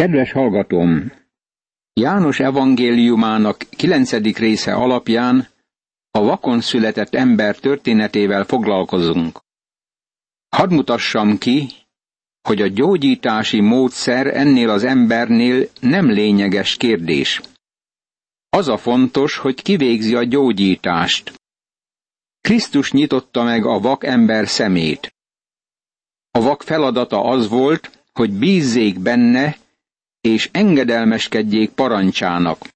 Kedves hallgatom! János evangéliumának kilencedik része alapján a vakon született ember történetével foglalkozunk. Hadd mutassam ki, hogy a gyógyítási módszer ennél az embernél nem lényeges kérdés. Az a fontos, hogy kivégzi a gyógyítást. Krisztus nyitotta meg a vak ember szemét. A vak feladata az volt, hogy bízzék benne, és engedelmeskedjék parancsának.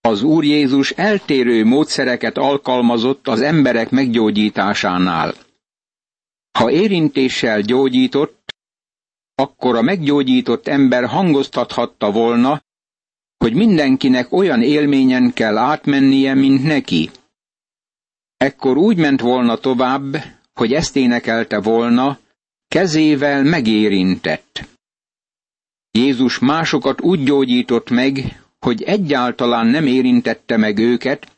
Az Úr Jézus eltérő módszereket alkalmazott az emberek meggyógyításánál. Ha érintéssel gyógyított, akkor a meggyógyított ember hangoztathatta volna, hogy mindenkinek olyan élményen kell átmennie, mint neki. Ekkor úgy ment volna tovább, hogy ezt énekelte volna, kezével megérintett. Jézus másokat úgy gyógyított meg, hogy egyáltalán nem érintette meg őket,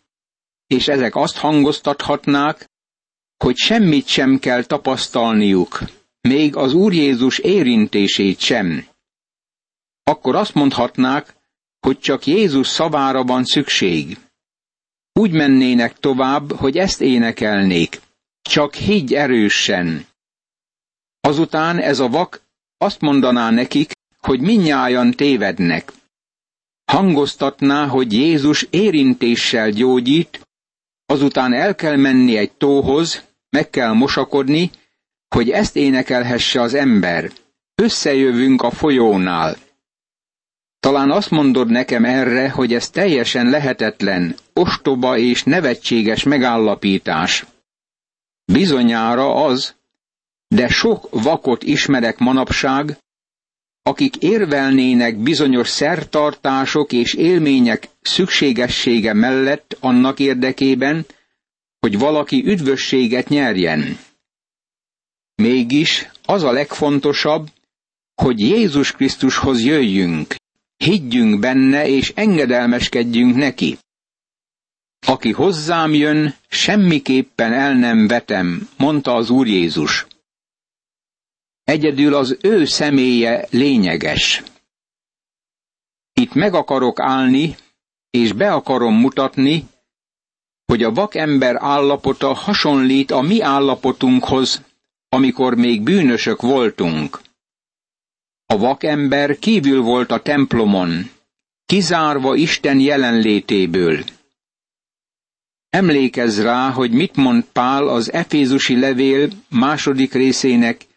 és ezek azt hangoztathatnák, hogy semmit sem kell tapasztalniuk, még az Úr Jézus érintését sem. Akkor azt mondhatnák, hogy csak Jézus szavára van szükség. Úgy mennének tovább, hogy ezt énekelnék. Csak higgy erősen. Azután ez a vak azt mondaná nekik, hogy minnyájan tévednek. Hangoztatná, hogy Jézus érintéssel gyógyít, azután el kell menni egy tóhoz, meg kell mosakodni, hogy ezt énekelhesse az ember. Összejövünk a folyónál. Talán azt mondod nekem erre, hogy ez teljesen lehetetlen, ostoba és nevetséges megállapítás. Bizonyára az, de sok vakot ismerek manapság, akik érvelnének bizonyos szertartások és élmények szükségessége mellett annak érdekében, hogy valaki üdvösséget nyerjen. Mégis az a legfontosabb, hogy Jézus Krisztushoz jöjjünk, higgyünk benne és engedelmeskedjünk neki. Aki hozzám jön, semmiképpen el nem vetem, mondta az Úr Jézus. Egyedül az ő személye lényeges. Itt meg akarok állni, és be akarom mutatni, hogy a vakember állapota hasonlít a mi állapotunkhoz, amikor még bűnösök voltunk. A vakember kívül volt a templomon, kizárva Isten jelenlétéből. Emlékezz rá, hogy mit mond Pál az Efézusi levél második részének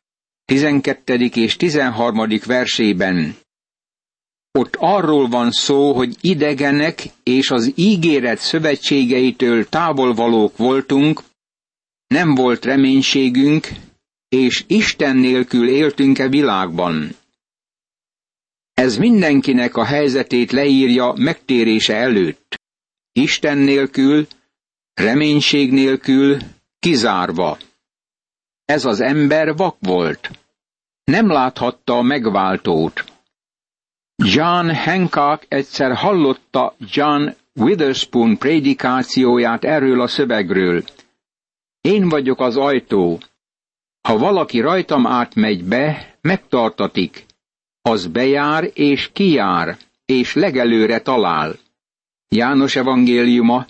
12. és 13. versében. Ott arról van szó, hogy idegenek és az ígéret szövetségeitől távolvalók voltunk, nem volt reménységünk, és Isten nélkül éltünk-e világban. Ez mindenkinek a helyzetét leírja megtérése előtt. Isten nélkül, reménység nélkül, kizárva. Ez az ember vak volt. Nem láthatta a megváltót. John Hancock egyszer hallotta John Witherspoon prédikációját erről a szövegről. Én vagyok az ajtó. Ha valaki rajtam átmegy be, megtartatik. Az bejár és kijár, és legelőre talál. János evangéliuma,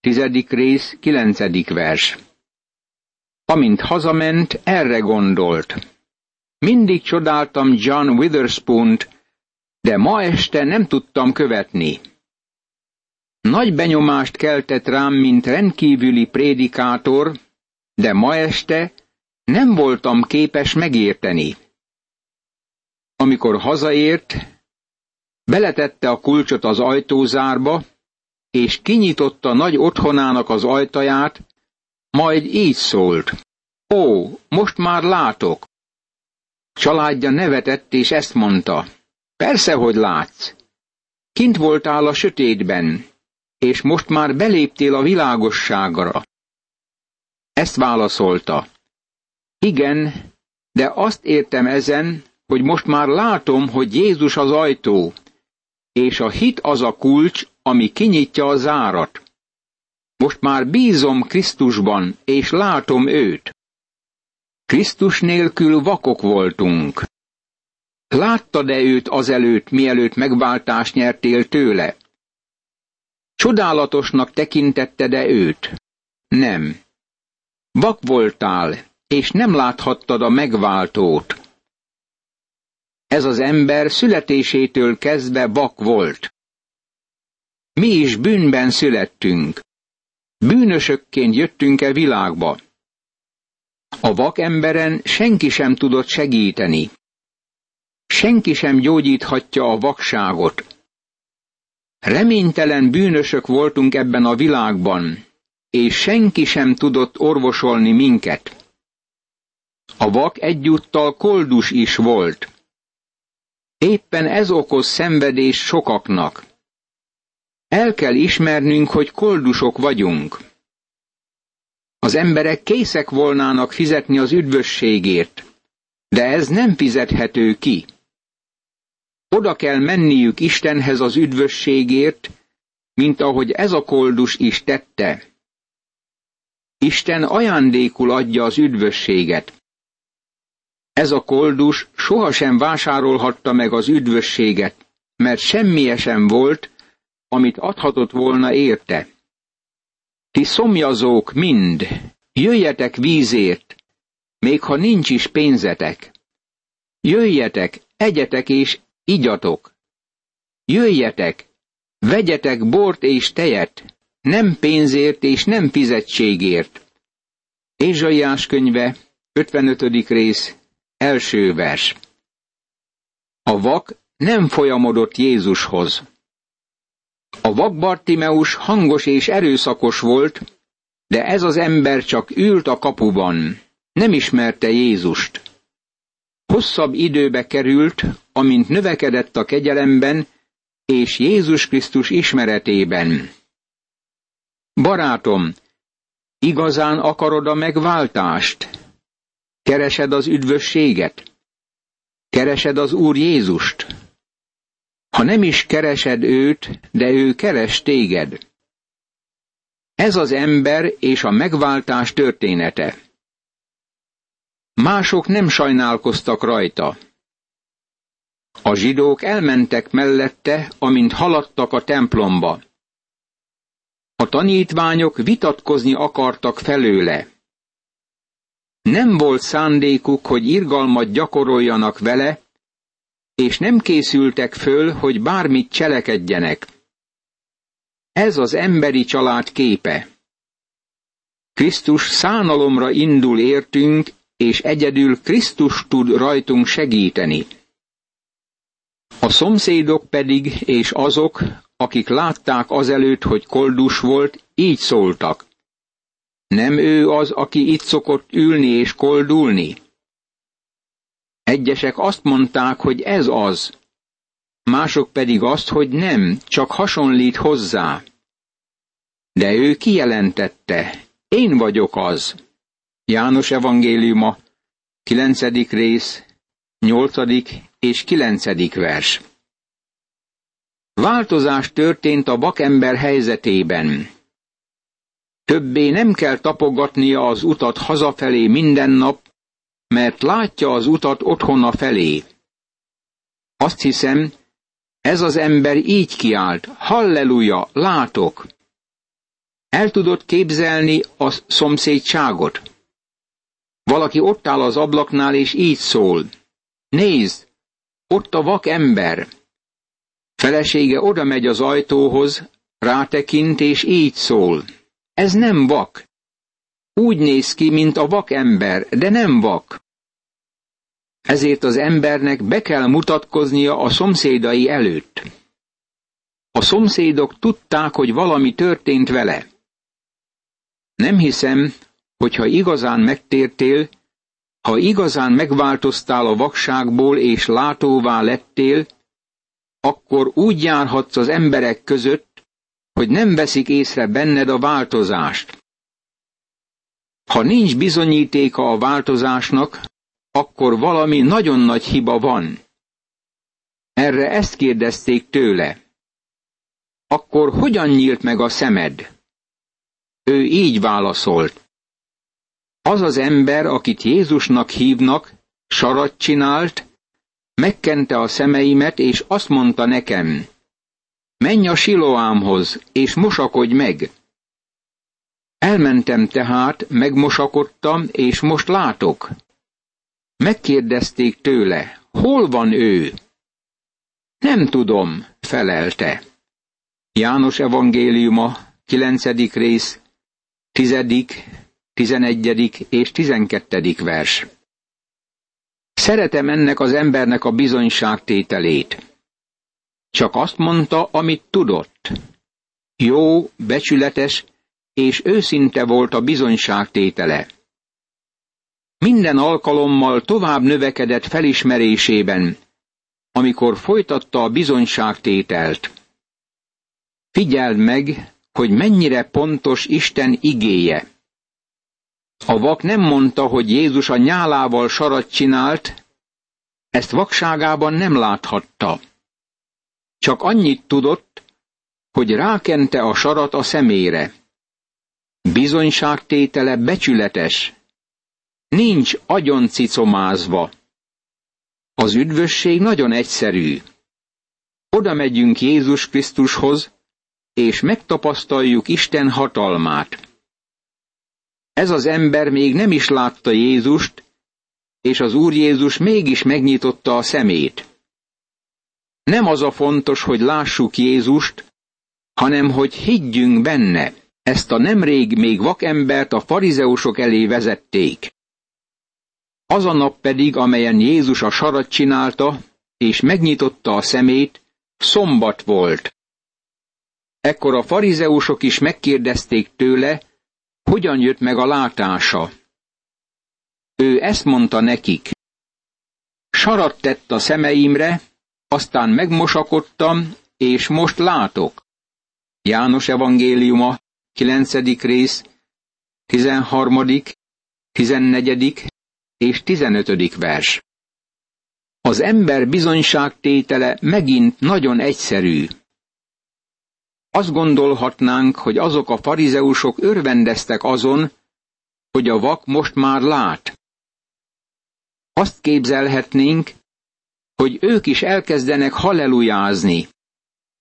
tizedik rész, kilencedik vers. Amint hazament, erre gondolt. Mindig csodáltam John Witherspoon-t, de ma este nem tudtam követni. Nagy benyomást keltett rám, mint rendkívüli prédikátor, de ma este nem voltam képes megérteni. Amikor hazaért, beletette a kulcsot az ajtózárba, és kinyitotta nagy otthonának az ajtaját, majd így szólt. Ó, most már látok. Családja nevetett, és ezt mondta. Persze, hogy látsz. Kint voltál a sötétben, és most már beléptél a világosságra. Ezt válaszolta. Igen, de azt értem ezen, hogy most már látom, hogy Jézus az ajtó, és a hit az a kulcs, ami kinyitja a zárat. Most már bízom Krisztusban, és látom őt. Krisztus nélkül vakok voltunk. láttad-e őt azelőtt, mielőtt megváltást nyertél tőle? Csodálatosnak tekintetted-e őt? Nem. Vak voltál, és nem láthattad a megváltót. Ez az ember születésétől kezdve vak volt. Mi is bűnben születtünk. Bűnösökként jöttünk-e világba. A vak emberen senki sem tudott segíteni. Senki sem gyógyíthatja a vakságot. Reménytelen bűnösök voltunk ebben a világban, és senki sem tudott orvosolni minket. A vak egyúttal koldus is volt. Éppen ez okoz szenvedés sokaknak. El kell ismernünk, hogy koldusok vagyunk. Az emberek készek volnának fizetni az üdvösségért, de ez nem fizethető ki. Oda kell menniük Istenhez az üdvösségért, mint ahogy ez a koldus is tette. Isten ajándékul adja az üdvösséget. Ez a koldus sohasem vásárolhatta meg az üdvösséget, mert semmije sem volt, amit adhatott volna érte. Ti szomjazók mind, jöjjetek vízért, még ha nincs is pénzetek. Jöjjetek, egyetek és igyatok. Jöjjetek, vegyetek bort és tejet, nem pénzért és nem fizetségért. Ézsaiás könyve, 55. rész, első vers. A vak nem folyamodott Jézushoz. A vak Bartimeus hangos és erőszakos volt, de ez az ember csak ült a kapuban, nem ismerte Jézust. Hosszabb időbe került, amint növekedett a kegyelemben és Jézus Krisztus ismeretében. Barátom, igazán akarod a megváltást? Keresed az üdvösséget? Keresed az Úr Jézust? Ha nem is keresed őt, de ő keres téged. Ez az ember és a megváltás története. Mások nem sajnálkoztak rajta. A zsidók elmentek mellette, amint haladtak a templomba. A tanítványok vitatkozni akartak felőle. Nem volt szándékuk, hogy irgalmat gyakoroljanak vele, és nem készültek föl, hogy bármit cselekedjenek. Ez az emberi család képe. Krisztus szánalomra indul értünk, és egyedül Krisztus tud rajtunk segíteni. A szomszédok pedig és azok, akik látták azelőtt, hogy koldus volt, így szóltak. Nem ő az, aki itt szokott ülni és koldulni? Egyesek azt mondták, hogy ez az, mások pedig azt, hogy nem, csak hasonlít hozzá. De ő kijelentette, én vagyok az. János evangéliuma, 9. rész, 8. és 9. vers. Változás történt a vakember helyzetében. Többé nem kell tapogatnia az utat hazafelé minden nap, mert látja az utat otthona felé. Azt hiszem, ez az ember így kiált, halleluja, látok. El tudod képzelni a szomszédságot? Valaki ott áll az ablaknál, és így szól. Nézd, ott a vak ember. Felesége oda megy az ajtóhoz, rátekint, és így szól. Ez nem vak. Úgy néz ki, mint a vak ember, de nem vak. Ezért az embernek be kell mutatkoznia a szomszédai előtt. A szomszédok tudták, hogy valami történt vele. Nem hiszem, hogyha igazán megtértél, ha igazán megváltoztál a vakságból és látóvá lettél, akkor úgy járhatsz az emberek között, hogy nem veszik észre benned a változást. Ha nincs bizonyítéka a változásnak, akkor valami nagyon nagy hiba van. Erre ezt kérdezték tőle. Akkor hogyan nyílt meg a szemed? Ő így válaszolt. Az az ember, akit Jézusnak hívnak, sarat csinált, megkente a szemeimet, és azt mondta nekem, menj a Siloámhoz, és mosakodj meg. Elmentem tehát, megmosakodtam, és most látok. Megkérdezték tőle, hol van ő? Nem tudom, felelte. János evangéliuma, 9. rész, 10., 11. és 12. vers. Szeretem ennek az embernek a bizonyságtételét. Csak azt mondta, amit tudott. Jó, becsületes és őszinte volt a bizonyságtétele. Minden alkalommal tovább növekedett felismerésében, amikor folytatta a bizonyságtételt. Figyeld meg, hogy mennyire pontos Isten igéje. A vak nem mondta, hogy Jézus a nyálával sarat csinált, ezt vakságában nem láthatta. Csak annyit tudott, hogy rákente a sarat a szemére. Bizonyságtétele becsületes. Nincs agyon cicomázva. Az üdvösség nagyon egyszerű. Oda megyünk Jézus Krisztushoz, és megtapasztaljuk Isten hatalmát. Ez az ember még nem is látta Jézust, és az Úr Jézus mégis megnyitotta a szemét. Nem az a fontos, hogy lássuk Jézust, hanem hogy higgyünk benne. Ezt a nemrég még vakembert a farizeusok elé vezették. Az a nap pedig, amelyen Jézus a sarat csinálta, és megnyitotta a szemét, szombat volt. Ekkor a farizeusok is megkérdezték tőle, hogyan jött meg a látása. Ő ezt mondta nekik. Sarat tett a szemeimre, aztán megmosakodtam, és most látok. János evangéliuma, 9. rész, 13., 14. és 15. vers. Az ember bizonyságtétele megint nagyon egyszerű. Azt gondolhatnánk, hogy azok a farizeusok örvendeztek azon, hogy a vak most már lát. Azt képzelhetnénk, hogy ők is elkezdenek hallelujázni.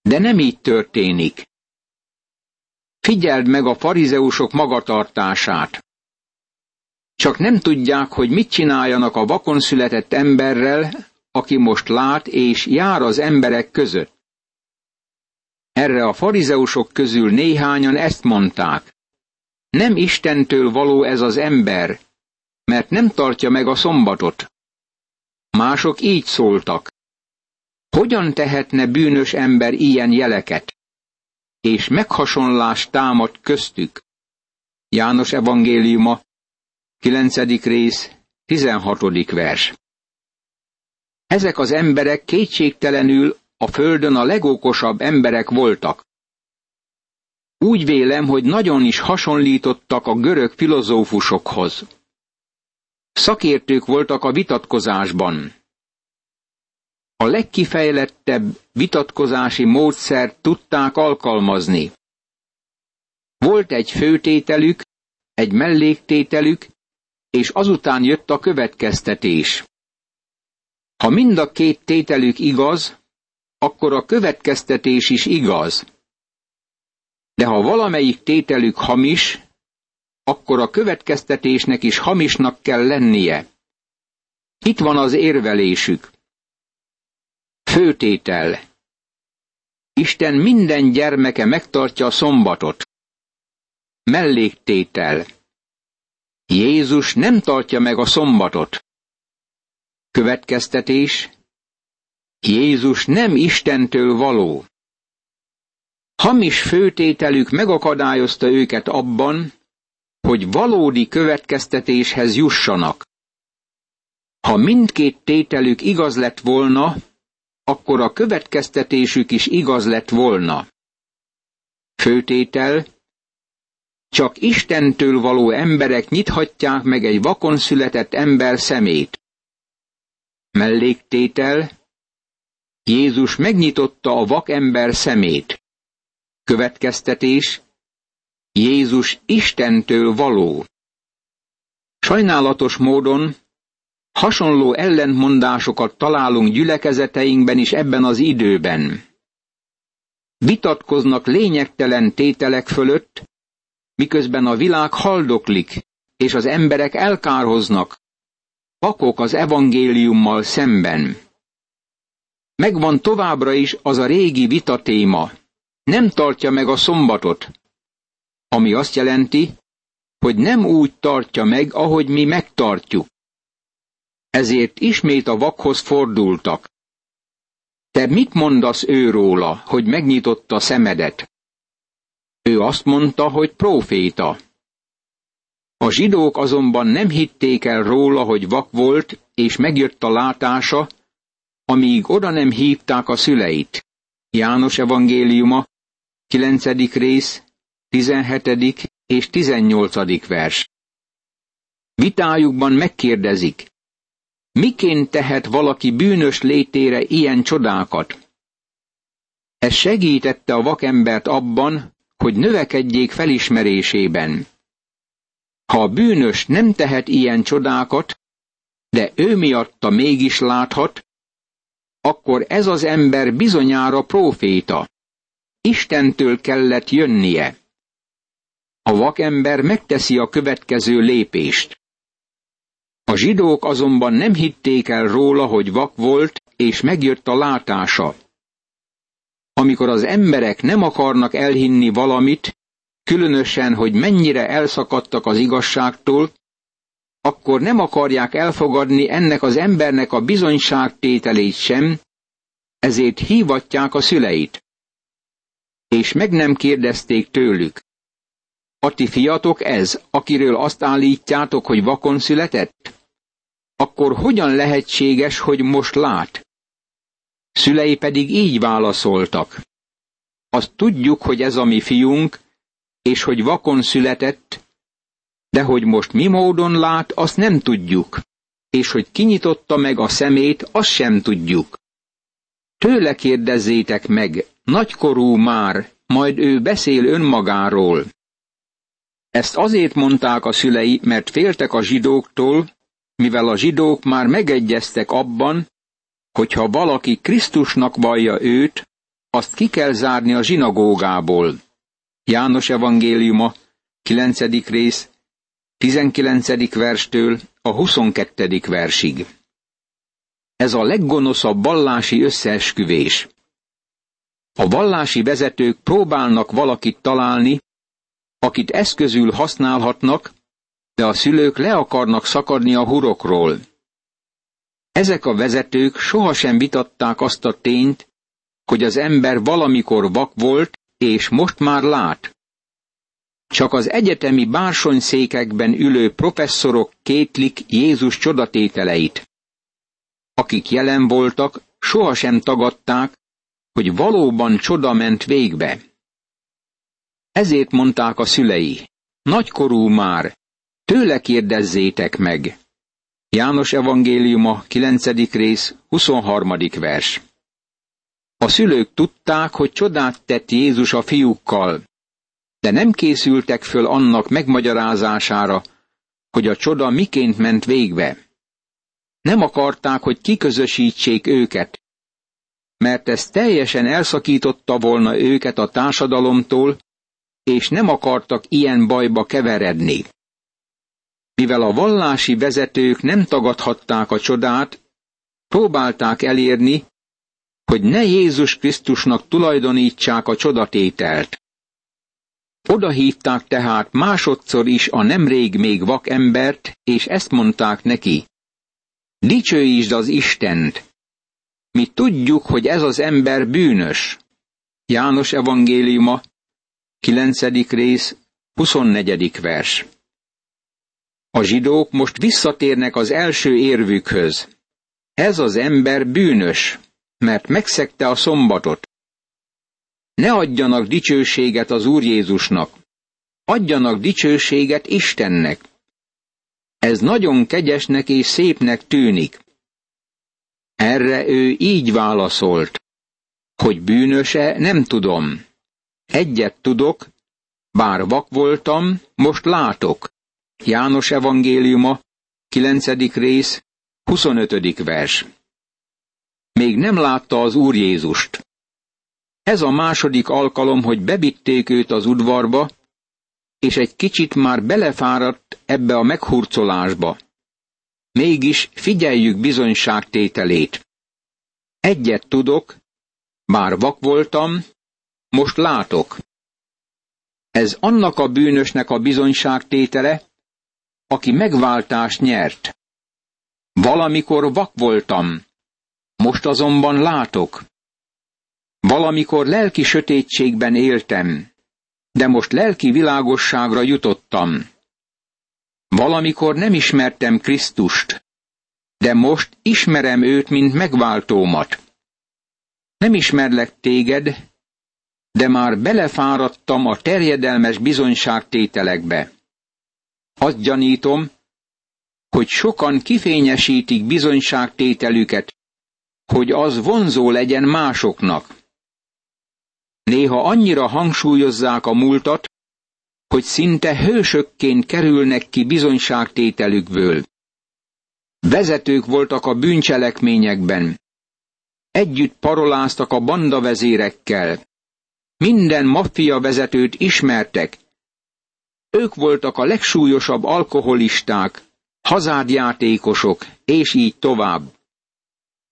De nem így történik. Figyeld meg a farizeusok magatartását. Csak nem tudják, hogy mit csináljanak a vakon született emberrel, aki most lát és jár az emberek között. Erre a farizeusok közül néhányan ezt mondták. Nem Istentől való ez az ember, mert nem tartja meg a szombatot. Mások így szóltak. Hogyan tehetne bűnös ember ilyen jeleket? És meghasonlás támad köztük. János evangéliuma, 9. rész, 16. vers. Ezek az emberek kétségtelenül a földön a legokosabb emberek voltak. Úgy vélem, hogy nagyon is hasonlítottak a görög filozófusokhoz. Szakértők voltak a vitatkozásban. A legkifejlettebb vitatkozási módszert tudták alkalmazni. Volt egy főtételük, egy melléktételük, és azután jött a következtetés. Ha mind a két tételük igaz, akkor a következtetés is igaz. De ha valamelyik tételük hamis, akkor a következtetésnek is hamisnak kell lennie. Itt van az érvelésük. Főtétel. Isten minden gyermeke megtartja a szombatot. Melléktétel. Jézus nem tartja meg a szombatot. Következtetés. Jézus nem Istentől való. Hamis főtételük megakadályozta őket abban, hogy valódi következtetéshez jussanak. Ha mindkét tételük igaz lett volna, akkor a következtetésük is igaz lett volna. Főtétel, csak Istentől való emberek nyithatják meg egy vakon született ember szemét. Melléktétel, Jézus megnyitotta a vakember szemét. Következtetés, Jézus Istentől való. Sajnálatos módon Hasonló ellentmondásokat találunk gyülekezeteinkben is ebben az időben. Vitatkoznak lényegtelen tételek fölött, miközben a világ haldoklik, és az emberek elkárhoznak, pakok az evangéliummal szemben. Megvan továbbra is az a régi vitatéma. Nem tartja meg a szombatot, ami azt jelenti, hogy nem úgy tartja meg, ahogy mi megtartjuk. Ezért ismét a vakhoz fordultak. Te mit mondasz ő róla, hogy megnyitotta szemedet? Ő azt mondta, hogy próféta. A zsidók azonban nem hitték el róla, hogy vak volt, és megjött a látása, amíg oda nem hívták a szüleit. János evangéliuma, 9. rész, 17. és 18. vers. Vitájukban megkérdezik, miként tehet valaki bűnös létére ilyen csodákat? Ez segítette a vakembert abban, hogy növekedjék felismerésében. Ha a bűnös nem tehet ilyen csodákat, de ő miatta mégis láthat, akkor ez az ember bizonyára próféta. Istentől kellett jönnie. A vakember megteszi a következő lépést. A zsidók azonban nem hitték el róla, hogy vak volt, és megjött a látása. Amikor az emberek nem akarnak elhinni valamit, különösen, hogy mennyire elszakadtak az igazságtól, akkor nem akarják elfogadni ennek az embernek a bizonyságtételét sem, ezért hívatják a szüleit. És meg nem kérdezték tőlük. A ti fiatok ez, akiről azt állítjátok, hogy vakon született? Akkor hogyan lehetséges, hogy most lát? Szülei pedig így válaszoltak. Azt tudjuk, hogy ez a mi fiunk, és hogy vakon született, de hogy most mi módon lát, azt nem tudjuk, és hogy kinyitotta meg a szemét, azt sem tudjuk. Tőle kérdezzétek meg, nagykorú már, majd ő beszél önmagáról. Ezt azért mondták a szülei, mert féltek a zsidóktól, mivel a zsidók már megegyeztek abban, hogy ha valaki Krisztusnak vallja őt, azt ki kell zárni a zsinagógából. János evangéliuma, 9. rész, 19. verstől a 22. versig. Ez a leggonoszabb vallási összeesküvés. A vallási vezetők próbálnak valakit találni, akit eszközül használhatnak, de a szülők le akarnak szakadni a hurokról. Ezek a vezetők sohasem vitatták azt a tényt, hogy az ember valamikor vak volt, és most már lát. Csak az egyetemi bársonyszékekben ülő professzorok kétlik Jézus csodatételeit. Akik jelen voltak, sohasem tagadták, hogy valóban csoda ment végbe. Ezért mondták a szülei, nagykorú már, tőle kérdezzétek meg. János evangéliuma, 9. rész, 23. vers. A szülők tudták, hogy csodát tett Jézus a fiúkkal, de nem készültek föl annak megmagyarázására, hogy a csoda miként ment végbe. Nem akarták, hogy kiközösítsék őket, mert ez teljesen elszakította volna őket a társadalomtól, és nem akartak ilyen bajba keveredni. Mivel a vallási vezetők nem tagadhatták a csodát, próbálták elérni, hogy ne Jézus Krisztusnak tulajdonítsák a csodatételt. Oda hívták tehát másodszor is a nemrég még vak embert, és ezt mondták neki. Dicsőítsd az Istent! Mi tudjuk, hogy ez az ember bűnös. János evangéliuma, 9. rész, 24. vers. A zsidók most visszatérnek az első érvükhöz. Ez az ember bűnös, mert megszegte a szombatot. Ne adjanak dicsőséget az Úr Jézusnak, adjanak dicsőséget Istennek. Ez nagyon kegyesnek és szépnek tűnik. Erre ő így válaszolt, hogy bűnöse nem tudom. Egyet tudok, bár vak voltam, most látok. János evangéliuma, 9. rész, 25. vers. Még nem látta az Úr Jézust. Ez a második alkalom, hogy bebitték őt az udvarba, és egy kicsit már belefáradt ebbe a meghurcolásba. Mégis figyeljük bizonyságtételét. Egyet tudok, bár vak voltam, most látok. Ez annak a bűnösnek a bizonyságtétele, aki megváltást nyert. Valamikor vak voltam, most azonban látok. Valamikor lelki sötétségben éltem, de most lelki világosságra jutottam. Valamikor nem ismertem Krisztust, de most ismerem őt, mint megváltómat. Nem ismerlek téged, de már belefáradtam a terjedelmes bizonyságtételekbe. Azt gyanítom, hogy sokan kifényesítik bizonyságtételüket, hogy az vonzó legyen másoknak. Néha annyira hangsúlyozzák a múltat, hogy szinte hősökként kerülnek ki bizonyságtételükből. Vezetők voltak a bűncselekményekben. Együtt paroláztak a bandavezérekkel. Minden maffia vezetőt ismertek. Ők voltak a legsúlyosabb alkoholisták, hazádjátékosok, és így tovább.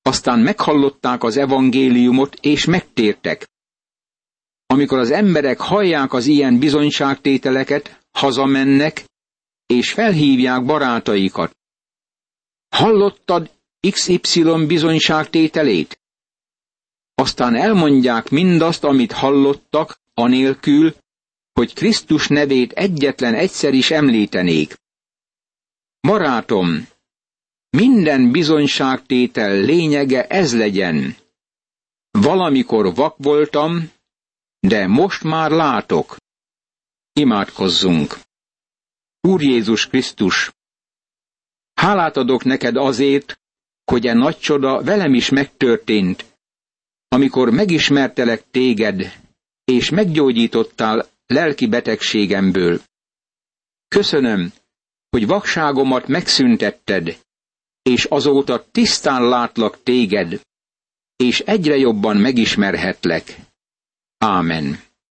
Aztán meghallották az evangéliumot, és megtértek. Amikor az emberek hallják az ilyen bizonyságtételeket, hazamennek, és felhívják barátaikat. Hallottad XY bizonyságtételét? Aztán elmondják mindazt, amit hallottak, anélkül, hogy Krisztus nevét egyetlen egyszer is említenék. Barátom, minden bizonyságtétel lényege ez legyen. Valamikor vak voltam, de most már látok. Imádkozzunk. Úr Jézus Krisztus, hálát adok neked azért, hogy e nagy csoda velem is megtörtént, amikor megismertelek téged, és meggyógyítottál lelki betegségemből. Köszönöm, hogy vakságomat megszüntetted, és azóta tisztán látlak téged, és egyre jobban megismerhetlek. Ámen.